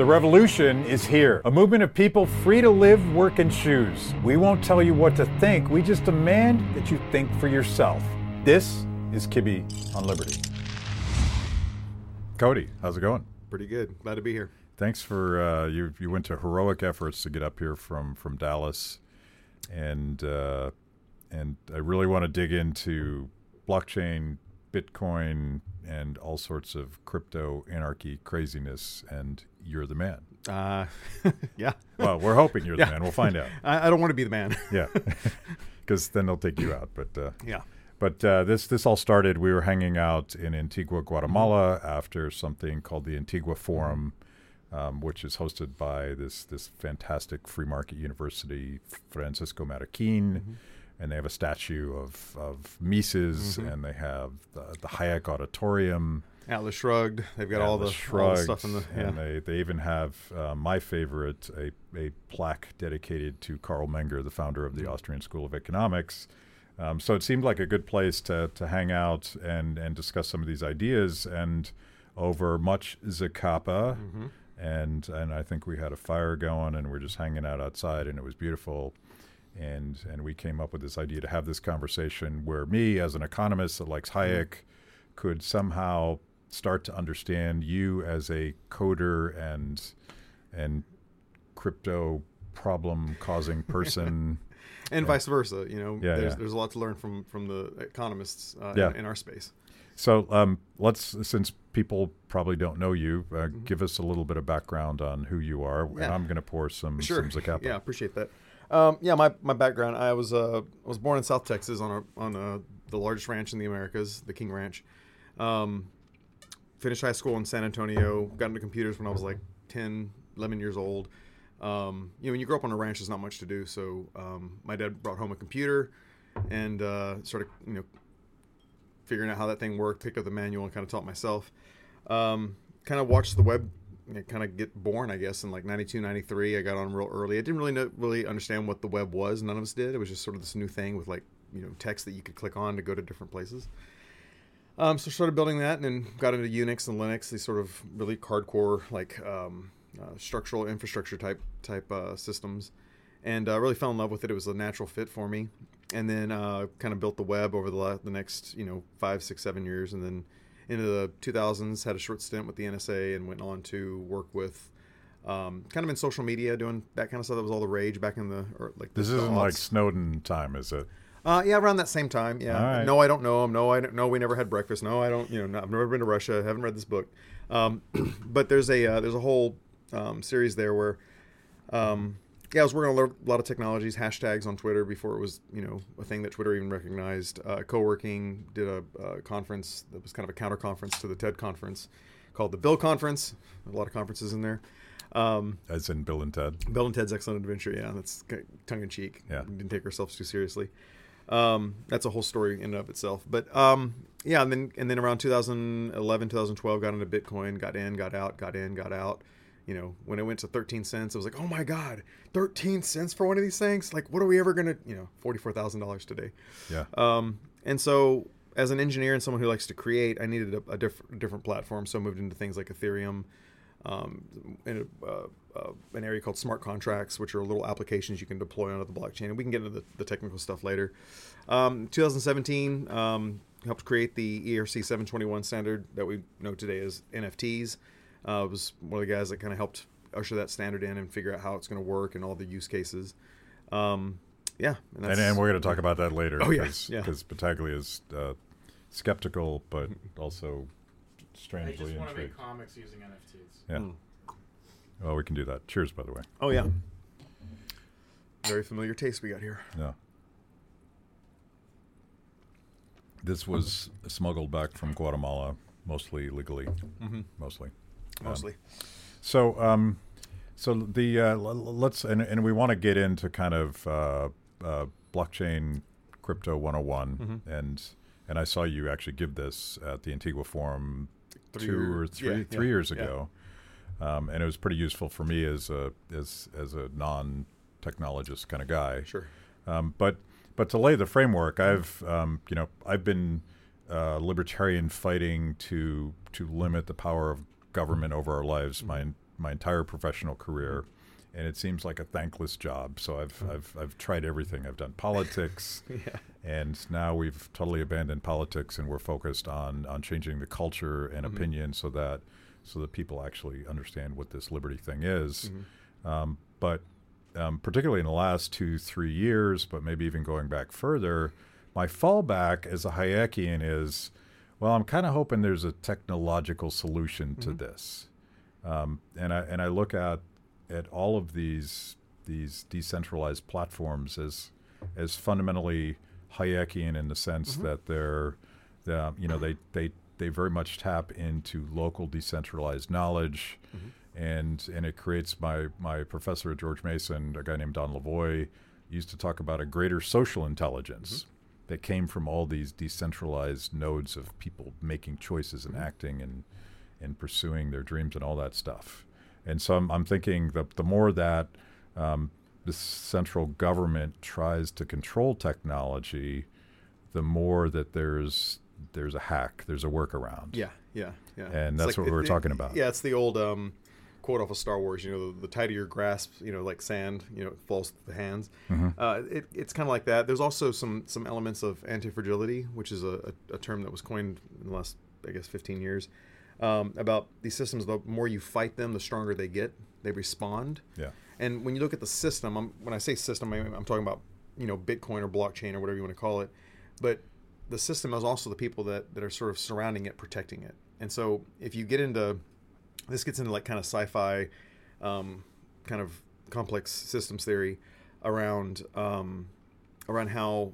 The revolution is here. A movement of people free to live, work, and choose. We won't tell you what to think, we just demand that you think for yourself. This is Kibbe on Liberty. Cody, how's it going? Pretty good. Glad to be here. Thanks for uh, you. You went to heroic efforts to get up here from from Dallas, and uh, and I really want to dig into blockchain, Bitcoin, and all sorts of crypto anarchy craziness. And you're the man. Uh, yeah. Well, we're hoping you're the man. We'll find out. I, I don't want to be the man. Yeah, because then they'll take you out. But uh, yeah. But uh, this this all started. We were hanging out in Antigua, Guatemala, after something called the Antigua Forum, um, which is hosted by this this fantastic free market university, Francisco Marroquin, and they have a statue of of Mises, and they have the, the Hayek Auditorium. Atlas Shrugged. They've got all the, all the stuff in the. Yeah. and they, they even have uh, my favorite a, a plaque dedicated to Carl Menger, the founder of the Mm-hmm. Austrian School of Economics. Um, so it seemed like a good place to to hang out and and discuss some of these ideas. And over much Zacapa, Mm-hmm. and and I think we had a fire going, and we're just hanging out outside, and it was beautiful. And and we came up with this idea to have this conversation where me, as an economist that likes Hayek, could somehow start to understand you as a coder and and crypto problem causing person. and vice versa. You know, Yeah, there's yeah. there's a lot to learn from from the economists uh, in, in our space. so um, let's since people probably don't know you, uh, Mm-hmm. give us a little bit of background on who you are, and. I'm going to pour some Sure. some Zacapa. Yeah, appreciate that. Um, yeah, my, my background. I was uh, I was born in South Texas on a, on a, the largest ranch in the Americas, the King Ranch. Um, finished high school in San Antonio. Got into computers when I was like 10, 11 years old. Um, you know, when you grow up on a ranch, there's not much to do. So um, my dad brought home a computer and uh, sort of you know figuring out how that thing worked. Picked up the manual and kind of taught myself. Um, kind of watched the web kind of get born, I guess, in like 92, 93. I got on real early. I didn't really know, really understand what the web was. None of us did. It was just sort of this new thing with like, you know, text that you could click on to go to different places. Um, so started building that and then got into Unix and Linux, these sort of really hardcore, like um, uh, structural infrastructure type type uh, systems, and uh, really fell in love with it. It was a natural fit for me, and then uh, kind of built the web over the la- the next you know five, six, seven years, and then into the 2000s had a short stint with the NSA and went on to work with. Um, kind of in social media, doing that kind of stuff. That was all the rage back in the or like This the isn't like. Snowden time, is it? Uh, yeah, around that same time. Yeah. Right. No, I don't know him. No, I don't, no, we never had breakfast. No, I don't. You know, no, I've never been to Russia. I haven't read this book. Um, but there's a uh, there's a whole um, series there where, um, yeah, I was working on a lot of technologies, hashtags on Twitter before it was you know a thing that Twitter even recognized. Uh, co-working did a, uh conference that was kind of a counter conference to the TED conference called the BIL Conference. A lot of conferences in there. Um, As in Bill and Ted. Bill and Ted's Excellent Adventure. Yeah, that's tongue in cheek. Yeah. we didn't take ourselves too seriously. Um, that's a whole story in and of itself. But um, yeah, and then and then around 2011, 2012, got into Bitcoin, got in, got out, got in, got out. You know, when it went to 13 cents, I was like, oh my god, 13 cents for one of these things. Like, what are we ever gonna? You know, forty four thousand dollars today. Yeah. Um, and so, as an engineer and someone who likes to create, I needed a, a diff- different platform. So I moved into things like Ethereum, um, in a, uh, uh, an area called smart contracts, which are little applications you can deploy onto the blockchain. And we can get into the, the technical stuff later. Um, 2017 um, helped create the ERC 721 standard that we know today as NFTs. Uh, was one of the guys that kind of helped usher that standard in and figure out how it's going to work and all the use cases. Um, yeah, and, And, and we're going to talk about that later. Oh, yeah, Because yeah. Battaglia is uh, skeptical, but also I strangely just want to intrigued. make comics using NFTs. Yeah. Mm. Well, we can do that. Cheers, by the way. Oh yeah. Very familiar taste we got here. Yeah. This was smuggled back from Guatemala, mostly legally, Mm-hmm. mostly. Mostly. So, um, so the uh, l- l- let's and, and we want to get into kind of uh, uh, blockchain crypto 101 Mhm. and and I saw you actually give this at the Antigua Forum Three two year- or three yeah, three yeah, years ago, um, and it was pretty useful for me as a as as a non technologist kind of guy. Sure. Um, but but to lay the framework, I've um, you know I've been uh, libertarian fighting to to limit the power of government over our lives my my entire professional career, and it seems like a thankless job. So I've I've I've tried everything. I've done politics, yeah. and now we've totally abandoned politics, and we're focused on on changing the culture and Mhm. opinion so that so that people actually understand what this liberty thing is. Mhm. Um, but um, particularly in the last two, three years, but maybe even going back further, my fallback as a Hayekian is, well, I'm kind of hoping there's a technological solution to Mhm. this, um, and I and I look at at all of these these decentralized platforms as as fundamentally Hayekian in the sense Mhm. that they're, the, you know, they they they very much tap into local decentralized knowledge Mhm. and and it creates my my professor at George Mason, a guy named Don Lavoie, used to talk about a greater social intelligence that came from all these decentralized nodes of people making choices and Mhm. acting and and pursuing their dreams and all that stuff. And so I'm, I'm thinking that the more that um, the central government tries to control technology, the more that there's there's a hack, there's a workaround. Yeah, yeah, yeah. And It's that's what we were talking about. Yeah, it's the old um, quote off of Star Wars. You know, the, the tighter your grasp, you know, like sand, you know, falls to the hands. Mhm. Uh, it, it's kind of like that. There's also some some elements of anti-fragility, which is a, a, a term that was coined in the last, I guess, 15 years. Um, about these systems, the more you fight them, the stronger they get. They respond. Yeah. And when you look at the system, I'm, when I say system, I, I'm talking about you know Bitcoin or blockchain or whatever you want to call it. But the system is also the people that, that are sort of surrounding it, protecting it. And so if you get into this gets into like kind of sci-fi, um, kind of complex systems theory around um, around how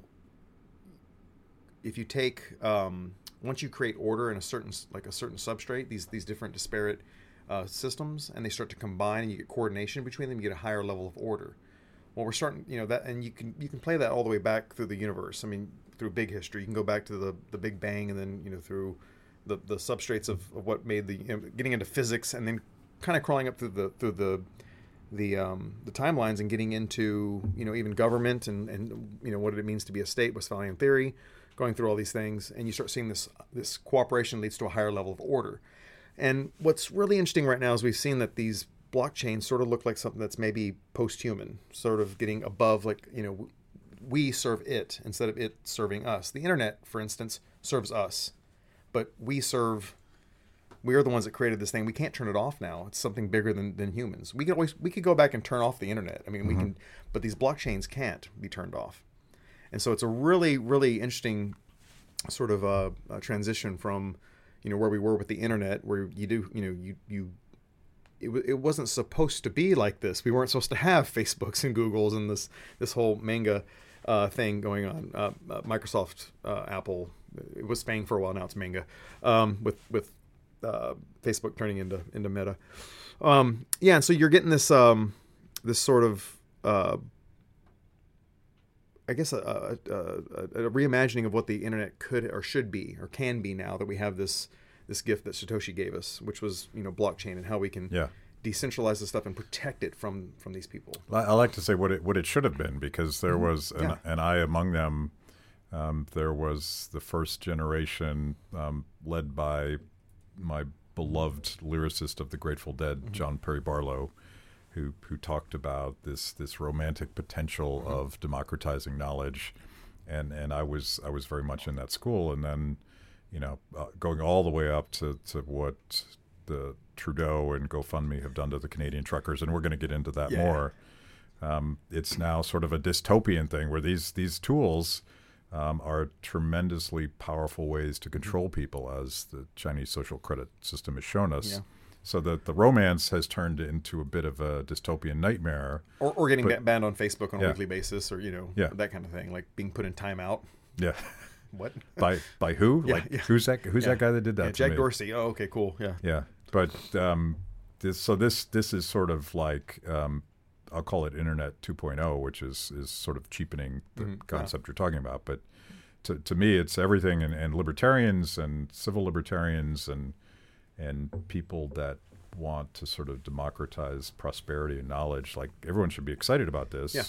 if you take um, once you create order in a certain like a certain substrate, these these different disparate uh, systems, and they start to combine, and you get coordination between them, you get a higher level of order. Well, we're starting, you know, that, and you can you can play that all the way back through the universe. I mean, through big history, you can go back to the the Big Bang, and then you know through the the substrates of, of what made the you know, getting into physics, and then kind of crawling up through the through the the um, the timelines and getting into you know even government and and you know what it means to be a state, Westphalian theory, going through all these things, and you start seeing this this cooperation leads to a higher level of order. And what's really interesting right now is we've seen that these blockchains sort of look like something that's maybe post-human, sort of getting above like you know we serve it instead of it serving us. The internet, for instance, serves us, but we serve we are the ones that created this thing. We can't turn it off now. It's something bigger than, than humans. We could always we could go back and turn off the internet. I mean, we mm-hmm. can, but these blockchains can't be turned off. And so it's a really really interesting sort of uh, uh, transition from you know where we were with the internet, where you do you know you you it, it wasn't supposed to be like this. We weren't supposed to have Facebooks and Googles and this this whole manga uh, thing going on. Uh, uh, Microsoft, uh, Apple, it was Fang for a while. Now it's manga um, with with Facebook turning into into Meta. Um, yeah, and so you're getting this um, this sort of I guess a, a, a, a reimagining of what the internet could or should be or can be now that we have this this gift that Satoshi gave us, which was you know blockchain and how we can Yeah. decentralize the stuff and protect it from from these people. I, like to say what it what it should have been because there mm-hmm. was an, Yeah. and I among them. Um, there was the first generation um, led by my beloved lyricist of the Grateful Dead, mm-hmm. John Perry Barlow, who who talked about this this romantic potential of democratizing knowledge, and and I was I was very much in that school, and then you know uh, going all the way up to to what the Trudeau and GoFundMe have done to the Canadian truckers, and we're going to get into that Yeah. more. Um, it's now sort of a dystopian thing where these these tools um, are tremendously powerful ways to control people, as the Chinese social credit system has shown us. Yeah. So that the romance has turned into a bit of a dystopian nightmare. Or, or getting But- banned on Facebook on a Yeah. weekly basis, or you know Yeah. that kind of thing, like being put in timeout. Yeah, What? by by who? Yeah, like who's that? Who's that guy that did that? Jack me? Dorsey. Oh, okay, cool. Yeah. Yeah, but um, this so this this is sort of like um, I'll call it Internet 2.0, which is is sort of cheapening the Mhm, yeah. concept you're talking about. But to to me, it's everything, and, and libertarians and civil libertarians and and people that want to sort of democratize prosperity and knowledge. Like everyone should be excited about this. Yeah.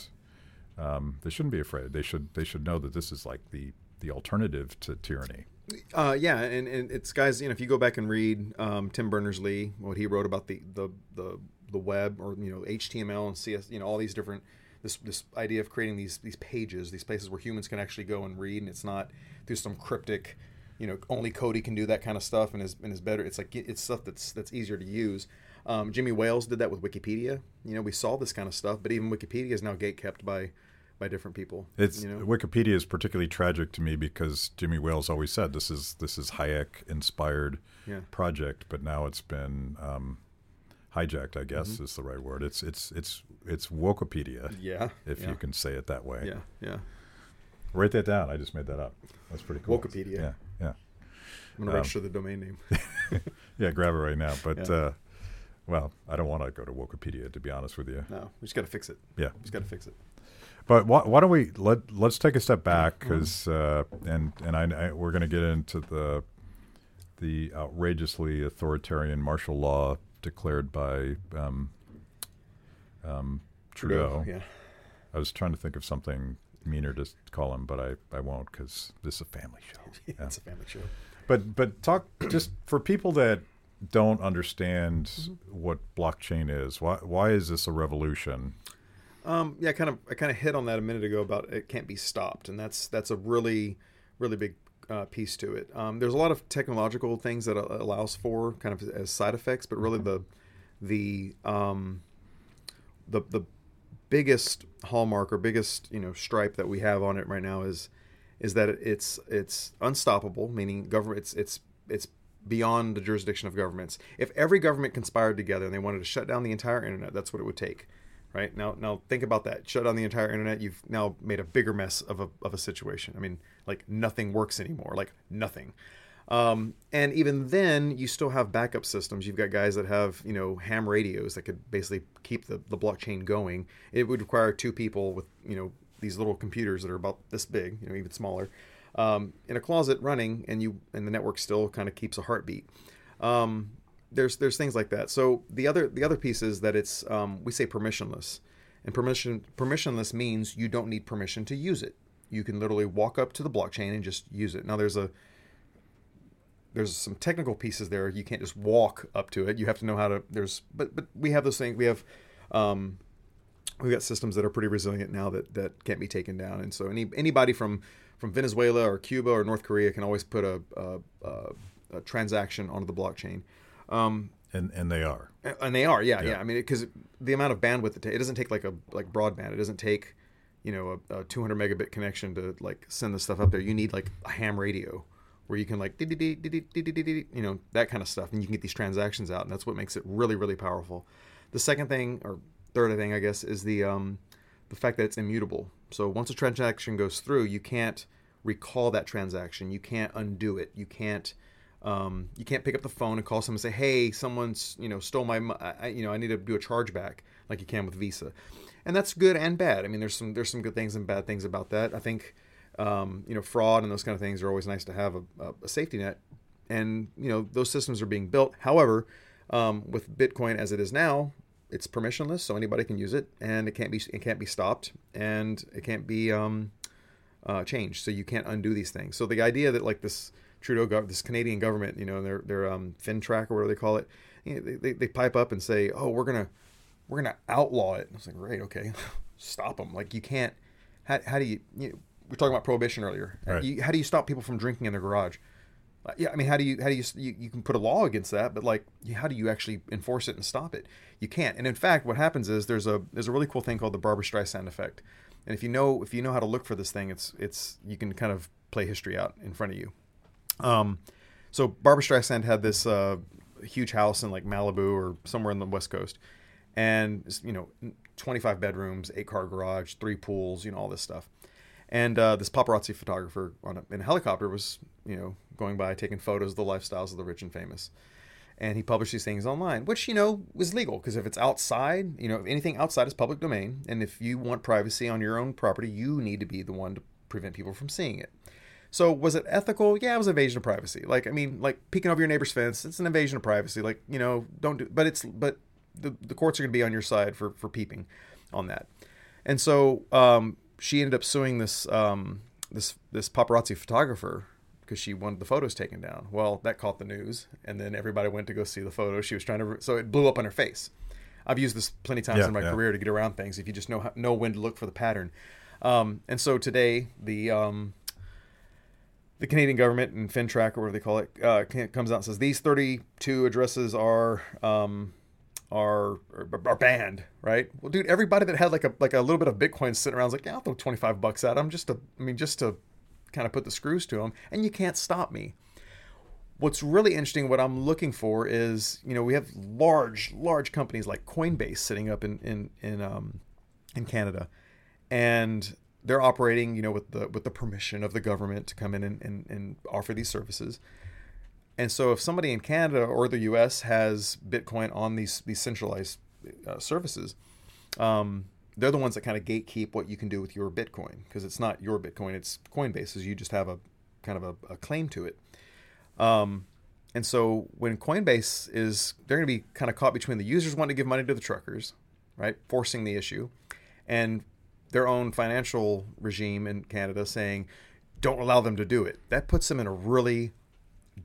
Um, they shouldn't be afraid. They should they should know that this is like the the alternative to tyranny. Uh, yeah, and, and it's guys. You know, if you go back and read um, Tim Berners Lee, what he wrote about the, the the the web, or you know, HTML and CS, you know, all these different this this idea of creating these these pages, these places where humans can actually go and read, and it's not through some cryptic, you know, only Cody can do that kind of stuff, and is and is better. It's like it's stuff that's that's easier to use. Um, Jimmy Wales did that with Wikipedia. You know, we saw this kind of stuff, but even Wikipedia is now gate kept by by different people. It's you know? Wikipedia is particularly tragic to me because Jimmy Wales always said this is this is Hayek inspired Yeah. project, but now it's been um, hijacked. I guess Mm-hmm. is the right word. It's it's it's it's Wokopedia, Yeah. if yeah. you can say it that way. Yeah. Yeah. Write that down. I just made that up. That's pretty cool. Wokopedia. Yeah, yeah, I'm gonna Um, register the domain name. yeah. Grab it right now. But Yeah. uh, well, I don't want to go to Wikipedia to be honest with you. No, we just got to fix it. Yeah. We just got to fix it. But why, why don't we let let's take a step back Mm-hmm. because uh, and and I, I we're going to get into the the outrageously authoritarian martial law declared by um, um, Trudeau. Yeah. I was trying to think of something meaner to call him, but I, I won't because this is a family show. Yeah. It's a family show. But but talk just for people that don't understand Mm-hmm. what blockchain is. Why why is this a revolution? Um, yeah, kind of. I kind of hit on that a minute ago about it can't be stopped, and that's that's a really, really big uh, piece to it. Um, there's a lot of technological things that it allows for, kind of as side effects, but really the the um, the the biggest hallmark or biggest you know stripe that we have on it right now is is that it's it's unstoppable, meaning government. It's it's it's beyond the jurisdiction of governments. If every government conspired together and they wanted to shut down the entire internet, that's what it would take. Right now, now think about that. Shut down the entire internet. You've now made a bigger mess of a of a situation. I mean, like nothing works anymore. Like nothing. Um, and even then, you still have backup systems. You've got guys that have, you know, ham radios that could basically keep the, the blockchain going. It would require two people with, you know, these little computers that are about this big, you know, even smaller, um, in a closet running, and you and the network still kind of keeps a heartbeat. Um, there's there's things like that. So the other the other piece is that it's um, we say permissionless, and permission permissionless means you don't need permission to use it. You can literally walk up to the blockchain and just use it. Now there's a there's some technical pieces there. You can't just walk up to it. You have to know how to. There's but but we have those things. We have um, we've got systems that are pretty resilient now that that can't be taken down. And so any anybody from from Venezuela or Cuba or North Korea can always put a, a, a, a transaction onto the blockchain. Um, And and they are. and they are, yeah, Yeah. yeah. I mean, because the amount of bandwidth it, ta- it doesn't take like a like broadband. It doesn't take, you know, a, a 200 megabit connection to like send the stuff up there. You need like a ham radio where you can like you know that kind of stuff, and you can get these transactions out, and that's what makes it really really powerful. The second thing or third thing, I guess, is the um, the fact that it's immutable. So once a transaction goes through, you can't recall that transaction. You can't undo it. You can't um, you can't pick up the phone and call someone and say, "Hey, someone's you know stole my I, I- you know I need to do a chargeback," like you can with Visa, and that's good and bad. I mean, there's some there's some good things and bad things about that. I think um, you know fraud and those kind of things are always nice to have a, a, a safety net, and you know those systems are being built. However, um, with Bitcoin as it is now, it's permissionless, so anybody can use it, and it can't be it can't be stopped, and it can't be um, uh, changed. So you can't undo these things. So the idea that like this Trudeau, gov- this Canadian government, you know, their their um, FINTRAC or whatever they call it, you know, they, they, they pipe up and say, oh, we're gonna we're gonna outlaw it. I was like, great, okay, stop them. Like you can't. How, how do you, you know, we were talking about prohibition earlier. Right. You, how do you stop people from drinking in their garage? Uh, yeah, I mean, how do you how do you, you you can put a law against that, but like, how do you actually enforce it and stop it? You can't. And in fact, what happens is there's a there's a really cool thing called the Barbara Streisand effect. And if you know if you know how to look for this thing, it's it's you can kind of play history out in front of you. Um, so Barbara Streisand had this uh, huge house in like Malibu or somewhere in the West Coast, and you know, 25 bedrooms, eight car garage, three pools, you know, all this stuff. And uh, this paparazzi photographer on a, in a helicopter was, you know, going by taking photos of the lifestyles of the rich and famous. And he published these things online, which you know was legal because if it's outside, you know, if anything outside is public domain, and if you want privacy on your own property, you need to be the one to prevent people from seeing it. So was it ethical? Yeah, it was invasion of privacy. Like I mean, like peeking over your neighbor's fence, it's an invasion of privacy. Like you know, don't do. But it's but the the courts are going to be on your side for for peeping on that. And so um, she ended up suing this um, this this paparazzi photographer because she wanted the photos taken down. Well, that caught the news, and then everybody went to go see the photo. She was trying to, so it blew up on her face. I've used this plenty of times Yeah, in my yeah. career to get around things. If you just know how, know when to look for the pattern, um, and so today the um, the Canadian government and FINTRAC or whatever they call it uh, comes out and says these 32 addresses are um, are, are are banned, right? Well, dude, everybody that had like a like a little bit of Bitcoin sitting around was like, yeah, I'll throw 25 bucks at them just to, I mean, just to kind of put the screws to them, and you can't stop me. What's really interesting, what I'm looking for is, you know, we have large, large companies like Coinbase sitting up in in in um, in Canada, and they're operating, you know, with the with the permission of the government to come in and, and, and offer these services. And so, if somebody in Canada or the U.S. has Bitcoin on these these centralized uh, services, um, they're the ones that kind of gatekeep what you can do with your Bitcoin because it's not your Bitcoin; it's Coinbase's. You just have a kind of a, a claim to it. Um, and so, when Coinbase is, they're going to be kind of caught between the users wanting to give money to the truckers, right, forcing the issue, and their own financial regime in Canada saying, "Don't allow them to do it." That puts them in a really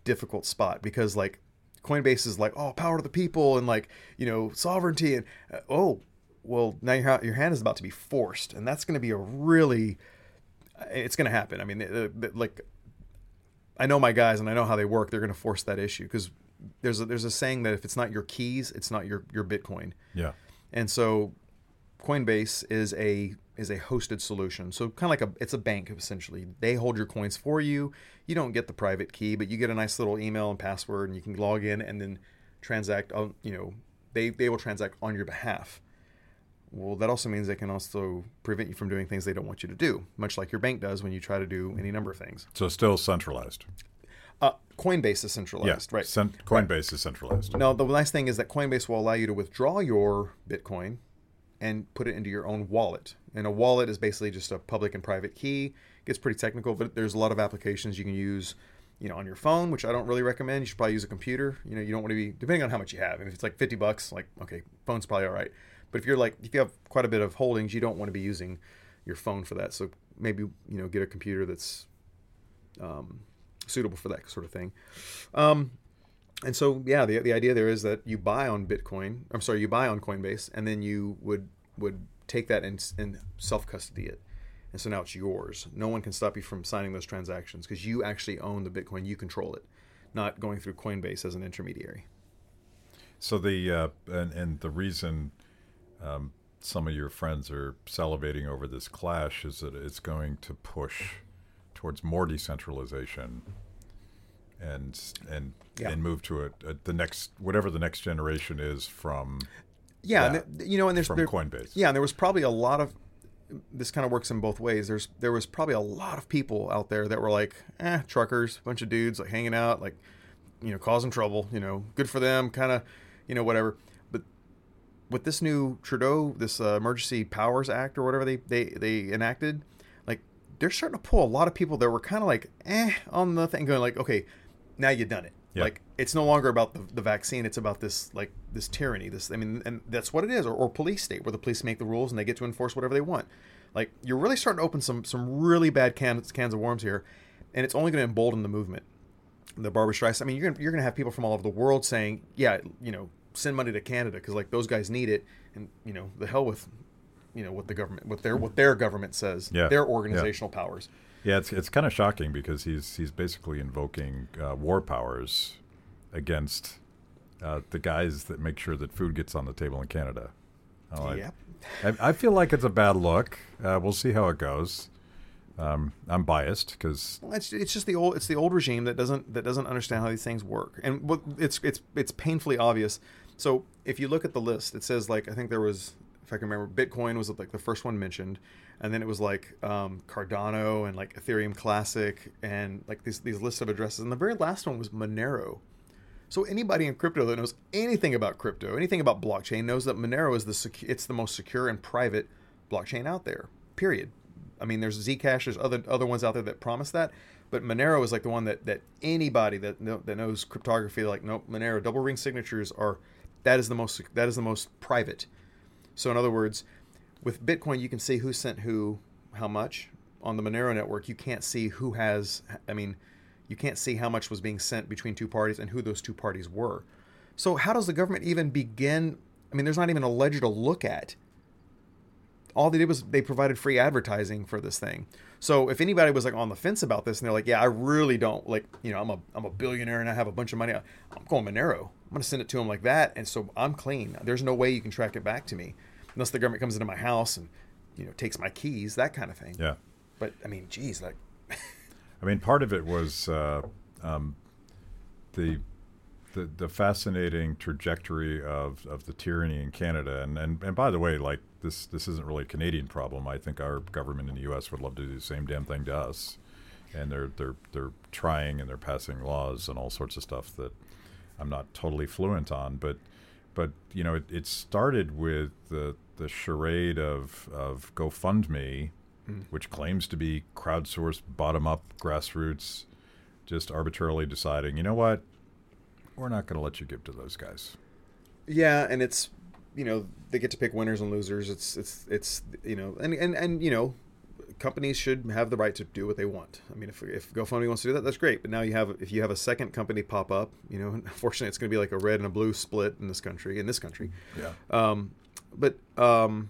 difficult spot because like Coinbase is like, oh, power to the people and like you know sovereignty and uh, oh, well now your your hand is about to be forced and that's going to be a really it's going to happen. I mean, the, the, like I know my guys and I know how they work. They're going to force that issue because there's a, there's a saying that if it's not your keys, it's not your your Bitcoin. Yeah. And so Coinbase is a is a hosted solution. So kind of like a it's a bank essentially. They hold your coins for you. You don't get the private key, but you get a nice little email and password and you can log in and then transact on, you know, they they will transact on your behalf. Well, that also means they can also prevent you from doing things they don't want you to do, much like your bank does when you try to do any number of things. So still centralized. Uh, Coinbase is centralized, Yes. right? Cent- Coinbase is centralized. No, the nice thing is that Coinbase will allow you to withdraw your Bitcoin and put it into your own wallet. And a wallet is basically just a public and private key. It gets pretty technical, but there's a lot of applications you can use, you know, on your phone, which I don't really recommend. You should probably use a computer. You know, you don't want to be depending on how much you have. And If it's like 50 bucks, like okay, phone's probably all right. But if you're like if you have quite a bit of holdings, you don't want to be using your phone for that. So maybe you know get a computer that's um, suitable for that sort of thing. Um, and so yeah, the, the idea there is that you buy on Bitcoin. I'm sorry, you buy on Coinbase, and then you would would take that and, and self custody it. And so now it's yours. No one can stop you from signing those transactions because you actually own the Bitcoin. You control it, not going through Coinbase as an intermediary. So the uh, and and the reason um, some of your friends are salivating over this clash is that it's going to push towards more decentralization and and Yeah. and move to a, a, the next whatever the next generation is from Yeah, that, and th- you know, and there's from there- Coinbase. Yeah, and there was probably a lot of this kind of works in both ways. There's there was probably a lot of people out there that were like, eh, truckers, bunch of dudes like hanging out, like you know, causing trouble. You know, good for them, kind of, you know, whatever. With this new Trudeau, this uh, Emergency Powers Act or whatever they they they enacted, like they're starting to pull a lot of people that were kind of like, eh, on the thing, going like, okay, now you've done it. Like it's no longer about the, the vaccine; it's about this like this tyranny. This, I mean, and that's what it is, or, or police state, where the police make the rules and they get to enforce whatever they want. Like you're really starting to open some some really bad cans cans of worms here, and it's only going to embolden the movement. The Barbara Streisand. I mean, you're gonna, you're going to have people from all over the world saying, yeah, you know, send money to Canada because like those guys need it, and you know, the hell with, you know, what the government, what their what their government says, Yeah. their Yeah. organizational powers. Yeah, it's it's kind of shocking because he's he's basically invoking uh, war powers against uh, the guys that make sure that food gets on the table in Canada. Oh, I- Yep. I, I feel like it's a bad look. Uh, we'll see how it goes. Um, I'm biased because Well, it's, it's just the old it's the old regime that doesn't that doesn't understand how these things work, and what it's it's it's painfully obvious. So if you look at the list, it says like I think there was if I can remember, Bitcoin was like the first one mentioned, and then it was like um, Cardano and like Ethereum Classic and like these these lists of addresses, and the very last one was Monero. So anybody in crypto that knows anything about crypto, anything about blockchain, knows that Monero is the secu- it's the most secure and private blockchain out there. Period. I mean, there's Zcash, there's other other ones out there that promise that, but Monero is like the one that that anybody that that knows cryptography, like nope, Monero double ring signatures are that is the most that is the most private. So in other words, with Bitcoin, you can see who sent who, how much. On the Monero network, you can't see who has. I mean, You can't see how much was being sent between two parties and who those two parties were. So how does the government even begin? I mean, there's not even a ledger to look at. All they did was they provided free advertising for this thing. So if anybody was like on the fence about this and they're like, yeah, I really don't like, you know, I'm a I'm a billionaire and I have a bunch of money. I'm going Monero. I'm gonna send it to them like that, and so I'm clean. There's no way you can track it back to me unless the government comes into my house and you know takes my keys, that kind of thing. Yeah. But I mean, geez, like. I mean, part of it was uh, um, the, the the fascinating trajectory of, of the tyranny in Canada, and, and and by the way, like this this isn't really a Canadian problem. I think our government in the U.S. would love to do the same damn thing to us, and they're they're they're trying and they're passing laws and all sorts of stuff that I'm not totally fluent on, but but you know, it, it started with the the charade of of GoFundMe, mm. which claims to be crowdsourced, bottom up, grassroots, just arbitrarily deciding, you know what, we're not going to let you give to those guys. Yeah, and it's you know they get to pick winners and losers. It's it's it's you know and and and you know companies should have the right to do what they want. I mean, if, if GoFundMe wants to do that, that's great. But now you have, if you have a second company pop up, you know, unfortunately, it's going to be like a red and a blue split in this country. In this country, yeah. Um, but um,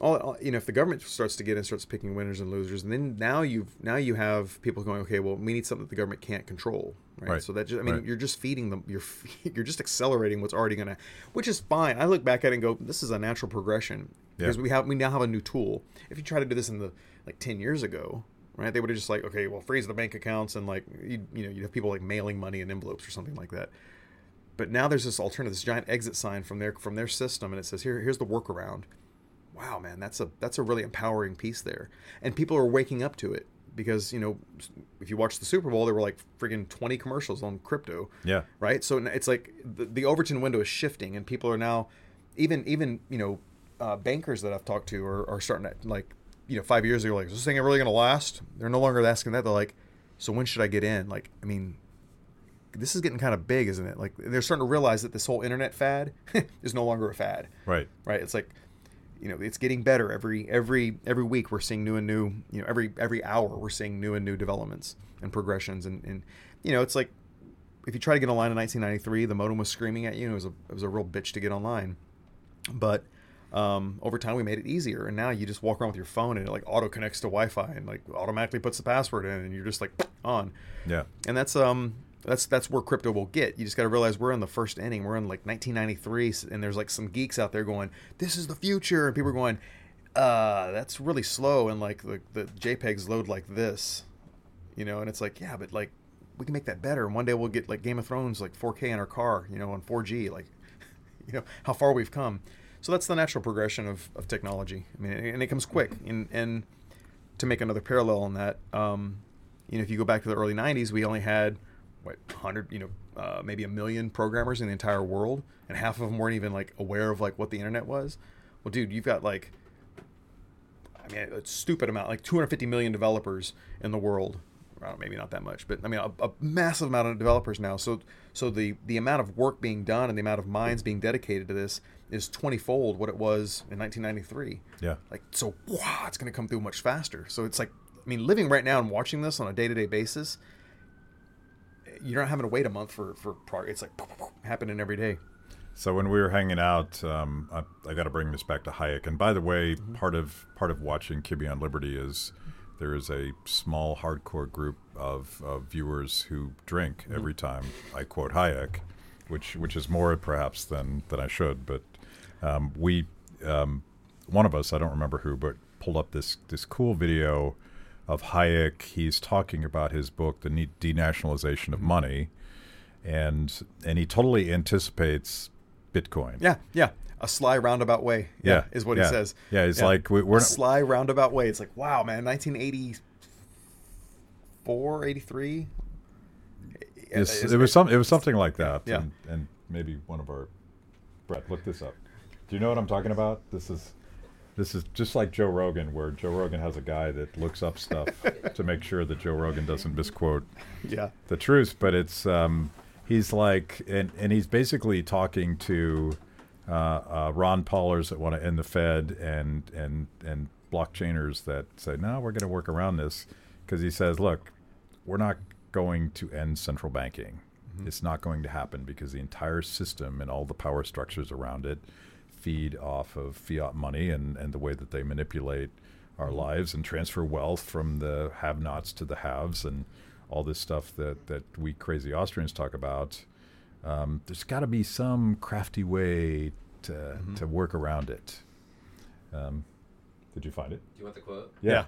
all, all, you know, if the government starts to get in, starts picking winners and losers, and then now you've now you have people going, okay, well, we need something that the government can't control, right? right. So that just, I mean, right. you're just feeding them. You're you're just accelerating what's already going to, which is fine. I look back at it and go, this is a natural progression because yeah. we have we now have a new tool. If you try to do this in the like ten years ago, right? They would have just like, okay, well, freeze the bank accounts and like you you know you'd have people like mailing money in envelopes or something like that. But now there's this alternative, this giant exit sign from their from their system, and it says here here's the workaround. Wow, man, that's a that's a really empowering piece there, and people are waking up to it because you know if you watch the Super Bowl, there were like freaking twenty commercials on crypto. Yeah. Right. So it's like the, the Overton window is shifting, and people are now even even you know uh, bankers that I've talked to are, are starting to like, you know, five years ago, like, is this thing really going to last? They're no longer asking that. They're like, so when should I get in? Like, I mean, this is getting kind of big, isn't it? Like, they're starting to realize that this whole internet fad is no longer a fad. Right. Right. It's like, you know, it's getting better every every every week. We're seeing new and new. You know, every every hour we're seeing new and new developments and progressions. And and you know, it's like if you try to get online in 1993, the modem was screaming at you. And it was a it was a real bitch to get online. But um, over time we made it easier and now you just walk around with your phone and it like auto connects to wi-fi and like automatically puts the password in and you're just like on yeah and that's um that's that's where crypto will get you just got to realize we're in the first inning we're in like 1993 and there's like some geeks out there going this is the future and people are going uh that's really slow and like the, the jpegs load like this you know and it's like yeah but like we can make that better and one day we'll get like game of thrones like 4k in our car you know on 4g like you know how far we've come so that's the natural progression of, of technology. I mean, and it comes quick. And, and to make another parallel on that, um, you know, if you go back to the early '90s, we only had what 100, you know, uh, maybe a million programmers in the entire world, and half of them weren't even like aware of like what the internet was. Well, dude, you've got like, I mean, a stupid amount, like 250 million developers in the world. Well, maybe not that much, but I mean, a, a massive amount of developers now. So, so the the amount of work being done and the amount of minds being dedicated to this is 20 fold what it was in 1993. Yeah. Like, so, wow, it's going to come through much faster. So it's like, I mean, living right now and watching this on a day to day basis, you're not having to wait a month for, for progress. It's like happening every day. So when we were hanging out, um, I, I got to bring this back to Hayek. And by the way, mm-hmm. part of part of watching Kibbe on Liberty is there is a small hardcore group of, of viewers who drink mm-hmm. every time I quote Hayek, which which is more perhaps than than I should. But um, we um, one of us I don't remember who, but pulled up this this cool video of Hayek. He's talking about his book, The Denationalization of Money, and and he totally anticipates Bitcoin. Yeah, yeah. A sly roundabout way. Yeah, yeah is what yeah. he says. Yeah, it's yeah. like we, are a sly roundabout way. It's like wow, man, 1984, 83. it was some. It was something like that. Yeah, and, and maybe one of our Brett, look this up. Do you know what I'm talking about? This is this is just like Joe Rogan, where Joe Rogan has a guy that looks up stuff to make sure that Joe Rogan doesn't misquote yeah. the truth. But it's um, he's like, and, and he's basically talking to uh, uh, Ron Paulers that want to end the Fed and and and blockchainers that say no, we're going to work around this because he says, look, we're not going to end central banking. It's not going to happen because the entire system and all the power structures around it feed off of fiat money and, and the way that they manipulate our lives and transfer wealth from the have nots to the haves and all this stuff that, that we crazy Austrians talk about. Um, there's got to be some crafty way to, to work around it. Um, did you find it? Do you want the quote? Yeah.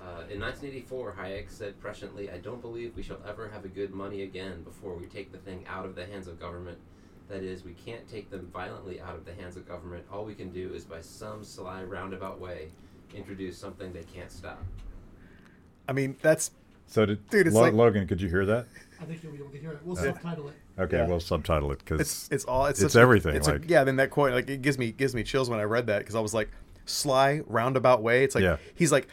Uh, in 1984, Hayek said presciently, I don't believe we shall ever have a good money again before we take the thing out of the hands of government. That is, we can't take them violently out of the hands of government. All we can do is by some sly roundabout way introduce something they can't stop. I mean, that's So, did, Dude, it's Lo- like- Logan, could you hear that? I think you'll be able to hear it. We'll Yeah. subtitle it. Okay, Yeah. we'll subtitle it because it's it's all it's, it's such everything, it's a- like- yeah, then that quote like it gives me gives me chills when I read that because I was like sly roundabout way. It's like Yeah. he's like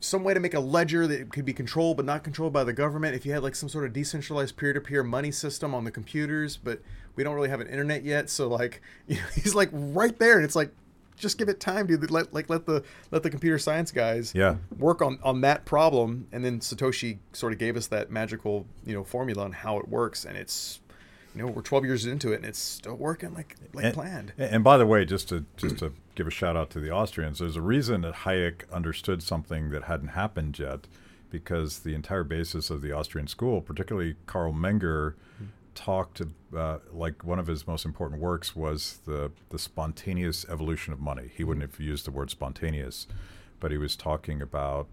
some way to make a ledger that could be controlled but not controlled by the government. If you had like some sort of decentralized peer to peer money system on the computers, but we don't really have an internet yet, so like you know, he's like right there, and it's like just give it time, dude. Let like let the let the computer science guys Yeah. work on on that problem, and then Satoshi sort of gave us that magical you know formula on how it works, and it's you know we're 12 years into it and it's still working like like and, planned. And by the way, just to just to give a shout out to the Austrians, there's a reason that Hayek understood something that hadn't happened yet, because the entire basis of the Austrian school, particularly Carl Menger, talked uh, like one of his most important works was the the spontaneous evolution of money. He wouldn't have used the word spontaneous, but he was talking about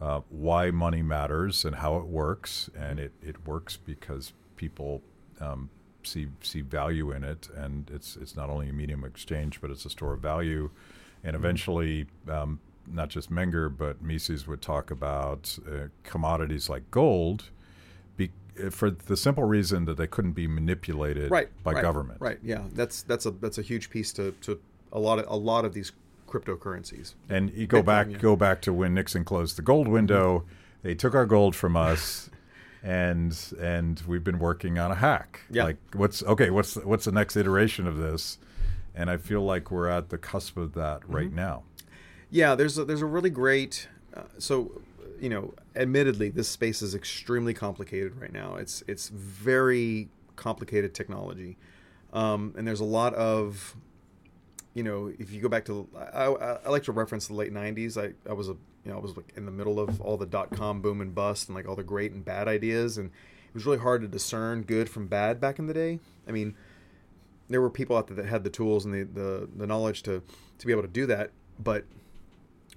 uh, why money matters and how it works, and it, it works because people um, see see value in it, and it's it's not only a medium of exchange, but it's a store of value, and eventually. Um, not just Menger, but Mises would talk about uh, commodities like gold, for the simple reason that they couldn't be manipulated right by right, government. Right. Yeah. That's that's a that's a huge piece to to a lot of a lot of these cryptocurrencies. And you go Bitcoin, back yeah. go back to when Nixon closed the gold window. They took our gold from us, and and we've been working on a hack. Yeah. Like what's okay? What's what's the next iteration of this? And I feel like we're at the cusp of that Mm-hmm. right now. Yeah, there's a, there's a really great. Uh, so, you know, admittedly, this space is extremely complicated right now. It's it's very complicated technology, um, and there's a lot of, you know, if you go back to, I, I, I like to reference the late '90s. I, I was a you know I was like in the middle of all the dot com boom and bust and like all the great and bad ideas, and it was really hard to discern good from bad back in the day. I mean, there were people out there that had the tools and the, the, the knowledge to, to be able to do that. But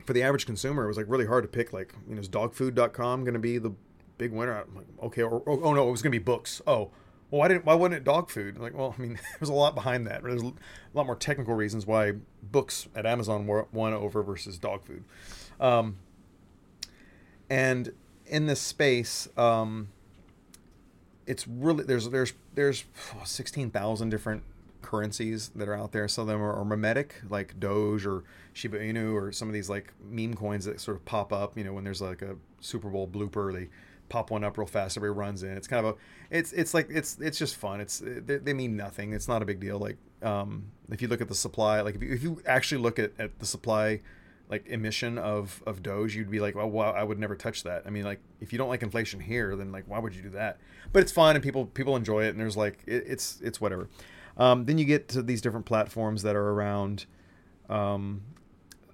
for the average consumer, it was like really hard to pick. Like, you know, is dogfood.com going to be the big winner? I'm like, okay. Or, or, oh no, it was going to be books. Oh, well, why didn't, why wasn't it dog food? Like, well, I mean, there's a lot behind that. There's a lot more technical reasons why books at Amazon won over versus dog food. Um, and in this space, um, it's really there's there's there's sixteen thousand different currencies that are out there. Some of them are, are like Doge or Shiba Inu, or some of these like meme coins that sort of pop up. You know, when there's like a Super Bowl blooper, they pop one up real fast. Everybody runs in. It's kind of a it's it's like it's it's just fun. It's they, they mean nothing. It's not a big deal. Like um, if you look at the supply, like if you, if you actually look at, at the supply like emission of of Doge, you'd be like, well, well, I would never touch that. I mean, like if you don't like inflation here, then like why would you do that? But it's fun and people people enjoy it, and there's like it, it's it's whatever. Um, then you get to these different platforms that are around um,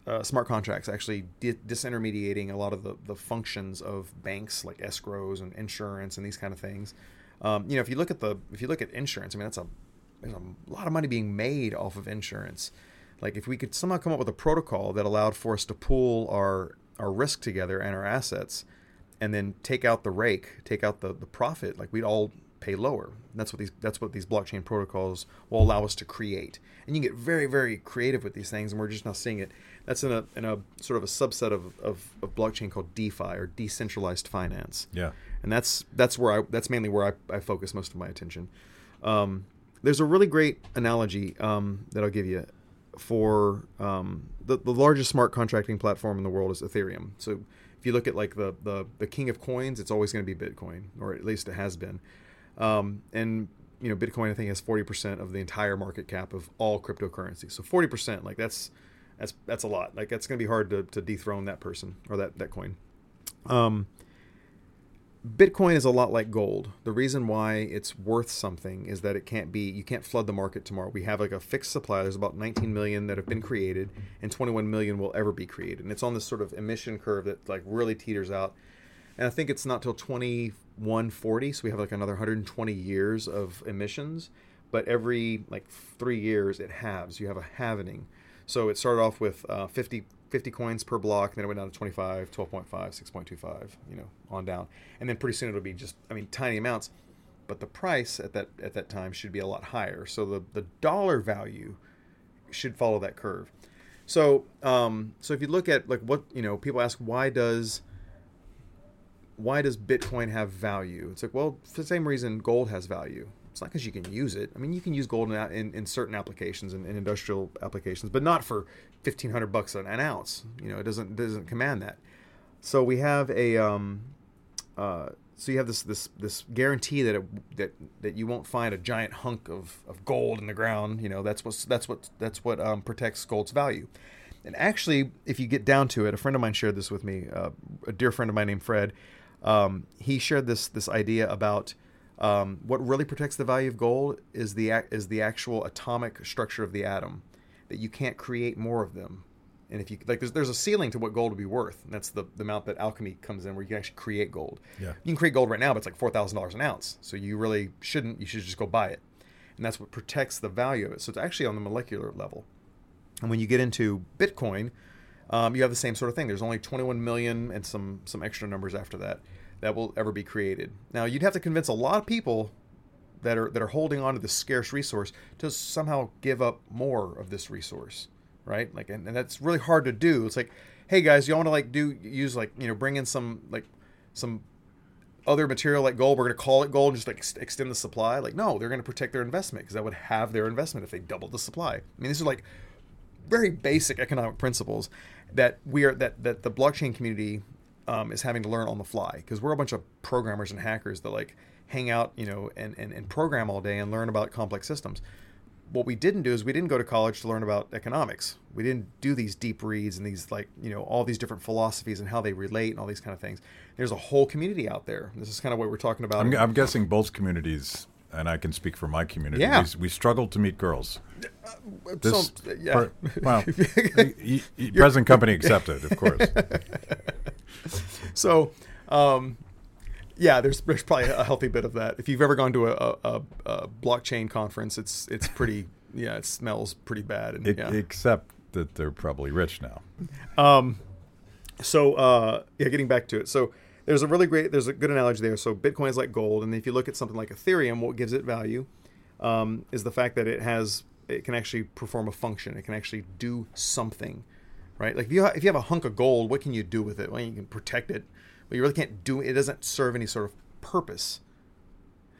uh, smart contracts, actually di- disintermediating a lot of the, the functions of banks like escrows and insurance and these kind of things. Um, you know, if you look at the if you look at insurance, I mean that's a there's a lot of money being made off of insurance. Like if we could somehow come up with a protocol that allowed for us to pool our our risk together and our assets, and then take out the rake, take out the the profit, like we'd all pay lower. That's what these that's what these blockchain protocols will allow us to create. And you can get very very creative with these things, and we're just not seeing it. That's in a in a sort of a subset of, of, of blockchain called DeFi or decentralized finance Yeah. and that's that's where I that's mainly where I, I focus most of my attention. Um, there's a really great analogy um, that I'll give you for um, the the largest smart contracting platform in the world is Ethereum. So if you look at like the the, the king of coins, it's always going to be Bitcoin, or at least it has been. Um, and you know, Bitcoin I think has 40% of the entire market cap of all cryptocurrencies. So 40%, like that's that's that's a lot. Like that's going to be hard to, to dethrone that person or that that coin. Um, Bitcoin is a lot like gold. The reason why it's worth something is that it can't be you can't flood the market tomorrow. We have like a fixed supply. There's about 19 million that have been created and 21 million will ever be created. And it's on this sort of emission curve that like really teeters out. And I think it's not till 2140, so we have like another 120 years of emissions, but every like 3 years it halves. You have a halvening. So it started off with uh, 50 50 coins per block, then it went down to 25, 12.5, 6.25, you know, on down. And then pretty soon it'll be just, I mean, tiny amounts. But the price at that at that time should be a lot higher. So the, the dollar value should follow that curve. So um, so if you look at like what you know, people ask why does why does Bitcoin have value? It's like well, for the same reason gold has value. It's not because you can use it. I mean, you can use gold in, in, in certain applications and in, in, industrial applications, but not for fifteen hundred bucks an, an ounce. You know, it doesn't doesn't command that. So we have a um, uh, so you have this this this guarantee that it, that that you won't find a giant hunk of, of gold in the ground. You know, that's what that's what that's what um, protects gold's value. And actually, if you get down to it, a friend of mine shared this with me. Uh, a dear friend of mine named Fred. Um, he shared this this idea about um, what really protects the value of gold is the is the actual atomic structure of the atom that you can't create more of them. And if you like, there's, there's a ceiling to what gold would be worth, and that's the, the amount that alchemy comes in, where you can actually create gold. Yeah. You can create gold right now, but it's like four thousand dollars an ounce. So you really shouldn't. You should just go buy it, and that's what protects the value of it. So it's actually on the molecular level. And when you get into Bitcoin, um, you have the same sort of thing. There's only 21 million and some some extra numbers after that that will ever be created. Now you'd have to convince a lot of people that are that are holding on to this scarce resource to somehow give up more of this resource, right? Like, and, and that's really hard to do. It's like, hey guys, you want to like do use like you know bring in some like some other material like gold. We're going to call it gold and just like ex- extend the supply. Like, no, they're going to protect their investment because that would have their investment if they doubled the supply. I mean, these are like very basic economic principles that we are that that the blockchain community um, is having to learn on the fly because we're a bunch of programmers and hackers that like hang out, you know, and, and, and program all day and learn about complex systems. What we didn't do is we didn't go to college to learn about economics. We didn't do these deep reads and these like, you know, all these different philosophies and how they relate and all these kind of things. There's a whole community out there. This is kind of what we're talking about. I'm, I'm guessing both communities, and I can speak for my community. Yeah. We, we struggled to meet girls. So, yeah. per- well, present company accepted, of course. so um, yeah there's there's probably a healthy bit of that if you've ever gone to a, a, a blockchain conference it's it's pretty yeah it smells pretty bad and It, yeah. Except that they're probably rich now. um so uh yeah getting back to it so there's a really great there's a good analogy there so bitcoin is like gold and if you look at something like ethereum what gives it value um, is the fact that it has it can actually perform a function. It can actually do something right? Like if you, ha- if you have a hunk of gold what can you do with it? Well you can protect it but you really can't do it doesn't serve any sort of purpose.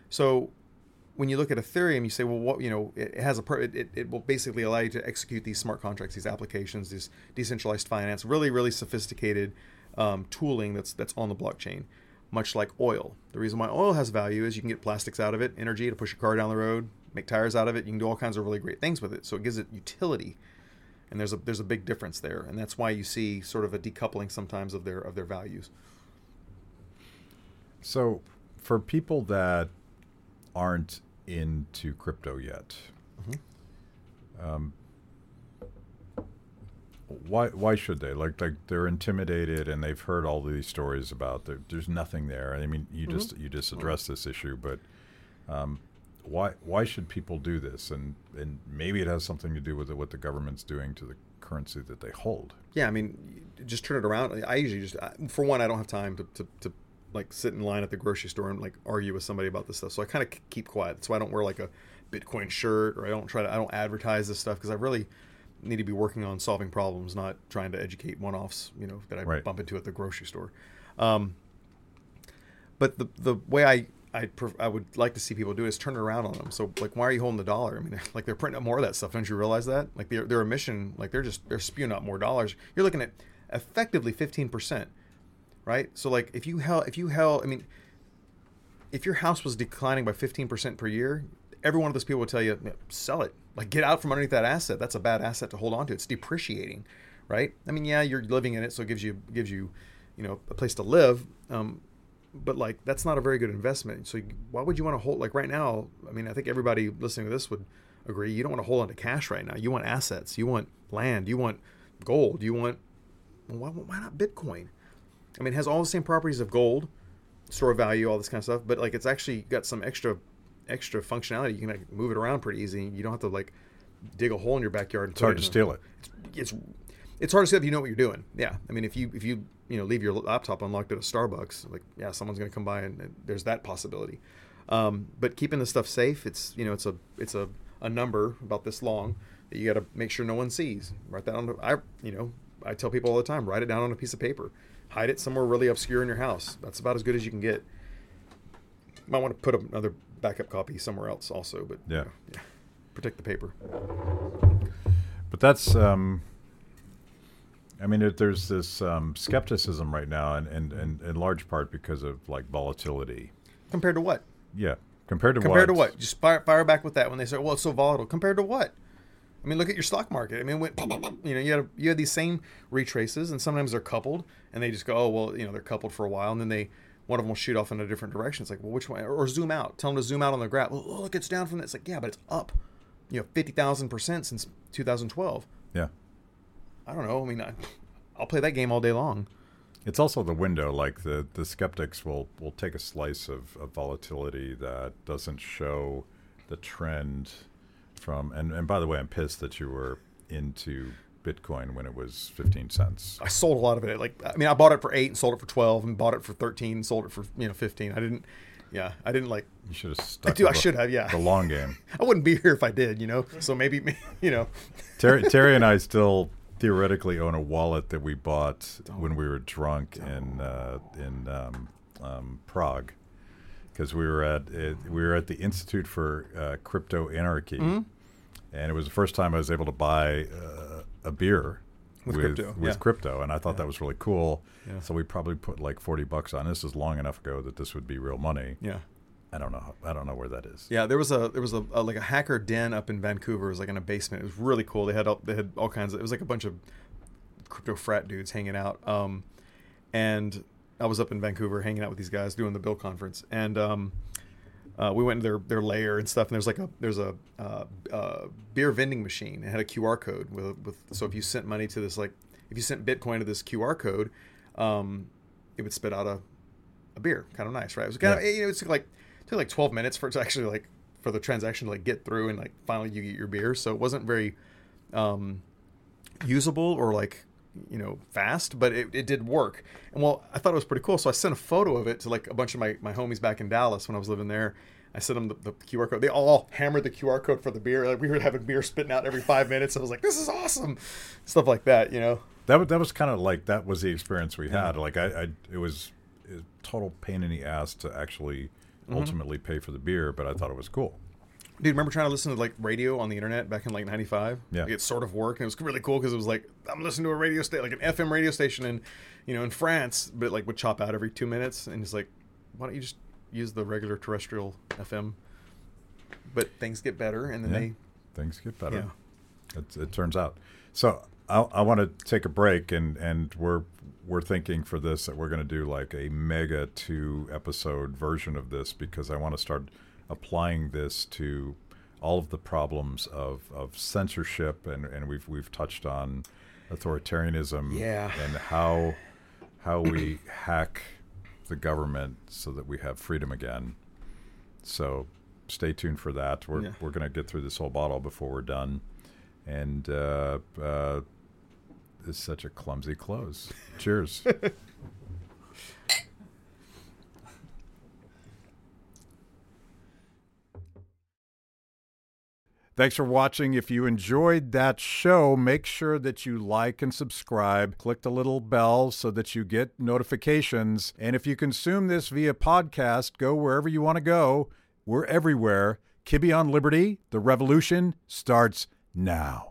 So when you look at ethereum you say well what you know it has a per- it, it, it will basically allow you to execute these smart contracts these applications these decentralized finance really really sophisticated um, tooling that's that's on the blockchain much like oil. The reason why oil has value is you can get plastics out of it energy to push a car down the road make tires out of it. You can do all kinds of really great things with it. So it gives it utility. And there's a there's a big difference there. And that's why you see sort of a decoupling sometimes of their of their values. So, for people that aren't into crypto yet, um, why why should they? Like like they're intimidated and they've heard all these stories about there, there's nothing there. I mean, you just you just addressed this issue, but um, why why should people do this? And and maybe it has something to do with what the government's doing to the currency that they hold. yeah i mean just turn it around i usually just for one i don't have time to, to, to like sit in line at the grocery store and like argue with somebody about this stuff so i kind of keep quiet that's why i don't wear like a bitcoin shirt or i don't try to i don't advertise this stuff because i really need to be working on solving problems not trying to educate one-offs you know that i Right. bump into at the grocery store um, but the the way I I, pref- I would like to see people do is turn around on them. So like, why are you holding the dollar? I mean, like they're printing up more of that stuff. Don't you realize that? Like their their emission, like they're just they're spewing out more dollars. You're looking at effectively 15 percent, right? So like if you held if you held, I mean, if your house was declining by 15 percent per year, every one of those people would tell you sell it. Like get out from underneath that asset. That's a bad asset to hold on to. It's depreciating, right? I mean, yeah, you're living in it, so it gives you gives you, you know, a place to live. Um, but like that's not a very good investment. So why would you want to hold like right now? I mean, I think everybody listening to this would agree. You don't want to hold on to cash right now. You want assets. You want land. You want gold. You want why, why not Bitcoin? I mean, it has all the same properties of gold, store of value, all this kind of stuff. But like, it's actually got some extra extra functionality. You can like move it around pretty easy. You don't have to like dig a hole in your backyard. And It's hard it to steal it. it's it's hard to steal if you know what you're doing. Yeah, I mean, if you if you you know leave your laptop unlocked at a Starbucks, like yeah, someone's gonna come by and, there's that possibility. Um, but keeping the stuff safe, it's you know it's a it's a, a number about this long that you got to make sure no one sees. Write that on. The, I you know I tell people all the time, write it down on a piece of paper, hide it somewhere really obscure in your house. That's about as good as you can get. Might want to put another backup copy somewhere else also, but Yeah. yeah, protect the paper. But that's, um, I mean, it, there's this um, skepticism right now, and, and, and in large part because of like volatility. Compared to what? Yeah, compared to what compared what? to what? Just fire, fire back with that when they say, "Well, it's so volatile." Compared to what? I mean, look at your stock market. I mean, when, you know, you had you had these same retraces, and sometimes they're coupled, and they just go, "Oh, well, you know, they're coupled for a while," and then they one of them will shoot off in a different direction. It's like, well, which one? Or, zoom out. Tell them to zoom out on the graph. Well, look, it's down from that. It's like, yeah, but it's up, you know, fifty thousand percent since 2012. Yeah, I don't know. I mean, I, I'll play that game all day long. it's also the window. Like the the skeptics will will take a slice of, of volatility that doesn't show the trend from. And and by the way, I'm pissed that you were into Bitcoin when it was 15 cents. I sold a lot of it. Like, I mean, I bought it for eight and sold it for twelve, and bought it for thirteen, and sold it for you know fifteen. I didn't. Yeah, I didn't like You should have stuck. do- with I should have, yeah. The long game. I wouldn't be here if I did, you know. So maybe, you know, Terry, Terry and I still theoretically own a wallet that we bought when we were drunk in uh, in um, um, Prague, because we were at it, we were at the Institute for uh, Crypto Anarchy, Mm-hmm. and it was the first time I was able to buy uh, a beer With crypto, with yeah. crypto, and I thought that was really cool. Yeah. So we probably put like forty bucks on. This is long enough ago that this would be real money. yeah, I don't know. I don't know where that is. yeah. There was a there was a, a like a hacker den up in Vancouver. It was like in a basement. It was really cool. They had all, they had all kinds of. It was like a bunch of crypto frat dudes hanging out. Um, and I was up in Vancouver hanging out with these guys doing the BIL conference, and um, uh, we went to their their lair and stuff. And there's like a there's a uh, uh, beer vending machine. It had a QR code with with so if you sent money to this like if you sent Bitcoin to this QR code, um, it would spit out a a beer. Kind of nice, right? It was kind of you know it's like like 12 minutes for it to actually like for the transaction to like get through and like finally you get your beer. So it wasn't very um, usable or like you know fast, but it, it did work. And well, I thought it was pretty cool. So I sent a photo of it to like a bunch of my my homies back in Dallas when I was living there. I sent them the, the QR code. They all hammered the QR code for the beer. Like we were having beer spitting out every five minutes. I was like, this is awesome, stuff like that. You know. That was, that was kind of like that was the experience we had. Like I, I it was a total pain in the ass to actually Mm-hmm. ultimately pay for the beer, but I thought it was cool. Dude, remember trying to listen to like radio on the internet back in like '95? Yeah. like, it sort of worked, and it was really cool because it was like I'm listening to a radio station, like an FM radio station in, you know, in France, but like would chop out every two minutes, and it's like, why don't you just use the regular terrestrial FM? But things get better, and then Yeah. they, Things get better. Yeah. It, it turns out. So I, I want to take a break, and and we're we're thinking for this that we're going to do like a mega two episode version of this because I want to start applying this to all of the problems of, of censorship, and, and we've we've touched on authoritarianism, Yeah. and how how we hack the government so that we have freedom again. So stay tuned for that. We're Yeah. we're going to get through this whole bottle before we're done, and uh, uh, it's such a clumsy close. Cheers. Thanks for watching. If you enjoyed that show, make sure that you like and subscribe. Click the little bell so that you get notifications. And if you consume this via podcast, go wherever you want to go. We're everywhere. Kibbe on Liberty, the revolution starts now.